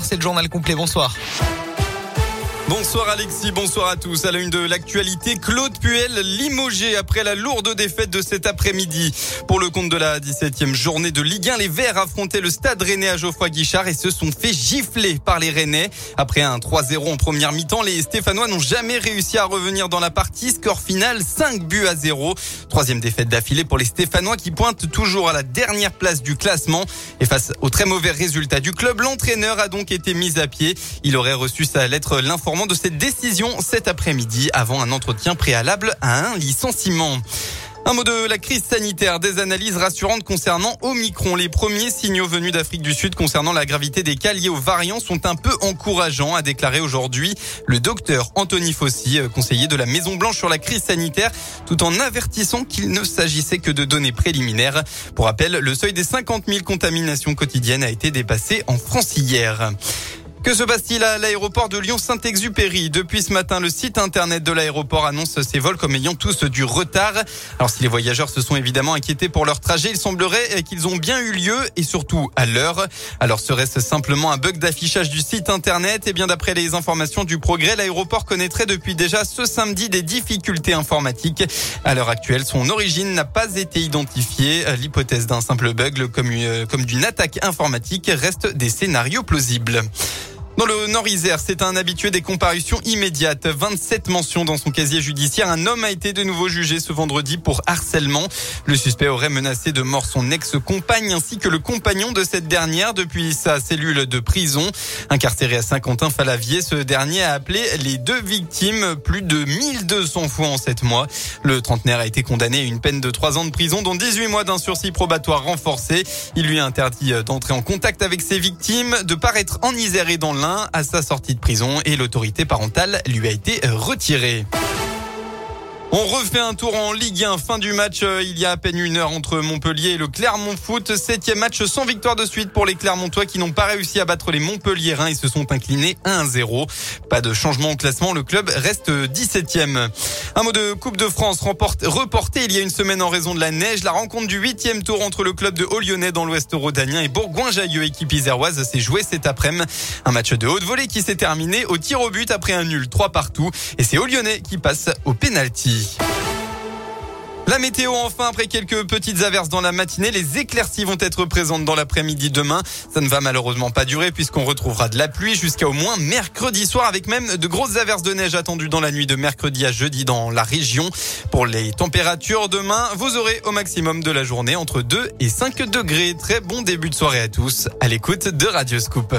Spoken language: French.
C'est le journal complet. Bonsoir. Bonsoir Alexis, bonsoir à tous. À la une de l'actualité, Claude Puel limogé après la lourde défaite de cet après-midi. Pour le compte de la 17e journée de Ligue 1, les Verts affrontaient le stade rennais à Geoffroy Guichard et se sont fait gifler par les Rennais. Après un 3-0 en première mi-temps, les Stéphanois n'ont jamais réussi à revenir dans la partie. Score final 5 buts à 0. Troisième défaite d'affilée pour les Stéphanois qui pointent toujours à la dernière place du classement. Et face au très mauvais résultat du club, l'entraîneur a donc été mis à pied. Il aurait reçu sa lettre l'informant de cette décision cet après-midi avant un entretien préalable à un licenciement. Un mot de la crise sanitaire, des analyses rassurantes concernant Omicron. Les premiers signaux venus d'Afrique du Sud concernant la gravité des cas liés aux variants sont un peu encourageants, a déclaré aujourd'hui le docteur Anthony Fossi, euh, conseiller de la Maison Blanche sur la crise sanitaire, tout en avertissant qu'il ne s'agissait que de données préliminaires. Pour rappel, le seuil des 50 000 contaminations quotidiennes a été dépassé en France hier. Que se passe-t-il à l'aéroport de Lyon-Saint-Exupéry? Depuis ce matin, le site internet de l'aéroport annonce ses vols comme ayant tous du retard. Alors si les voyageurs se sont évidemment inquiétés pour leur trajet, il semblerait qu'ils ont bien eu lieu et surtout à l'heure. Alors serait-ce simplement un bug d'affichage du site internet? Et eh bien d'après les informations du progrès, l'aéroport connaîtrait depuis déjà ce samedi des difficultés informatiques. À l'heure actuelle, son origine n'a pas été identifiée. L'hypothèse d'un simple bug euh, comme d'une attaque informatique reste des scénarios plausibles. Dans le Nord-Isère, c'est un habitué des comparutions immédiates. 27 mentions dans son casier judiciaire. Un homme a été de nouveau jugé ce vendredi pour harcèlement. Le suspect aurait menacé de mort son ex-compagne ainsi que le compagnon de cette dernière depuis sa cellule de prison. Incarcéré à Saint-Quentin-Falavier, ce dernier a appelé les deux victimes plus de 1200 fois en 7 mois. Le trentenaire a été condamné à une peine de 3 ans de prison dont 18 mois d'un sursis probatoire renforcé. Il lui a interdit d'entrer en contact avec ses victimes, de paraître en Isère et dans à sa sortie de prison et l'autorité parentale lui a été retirée. On refait un tour en Ligue 1. Fin du match euh, il y a à peine une heure entre Montpellier et le Clermont Foot. Septième match sans victoire de suite pour les Clermontois qui n'ont pas réussi à battre les Montpelliérains et se sont inclinés 1-0. Pas de changement au classement. Le club reste 17e. Un mot de Coupe de France reporté il y a une semaine en raison de la neige. La rencontre du huitième tour entre le club de Haut-Lyonnais dans l'Ouest rhodanien et Bourgoin-Jailleux, équipe iséroise, s'est joué cet après-midi. Un match de haute volée qui s'est terminé au tir au but après un nul 3 partout. Et c'est Haut-Lyonnais qui passe au pénalty. La météo enfin, après quelques petites averses dans la matinée, les éclaircies vont être présentes dans l'après-midi demain. Ça ne va malheureusement pas durer puisqu'on retrouvera de la pluie jusqu'à au moins mercredi soir avec même de grosses averses de neige attendues dans la nuit de mercredi à jeudi dans la région. Pour les températures demain, vous aurez au maximum de la journée entre 2 et 5 degrés. Très bon début de soirée à tous à l'écoute de Radio Scoop.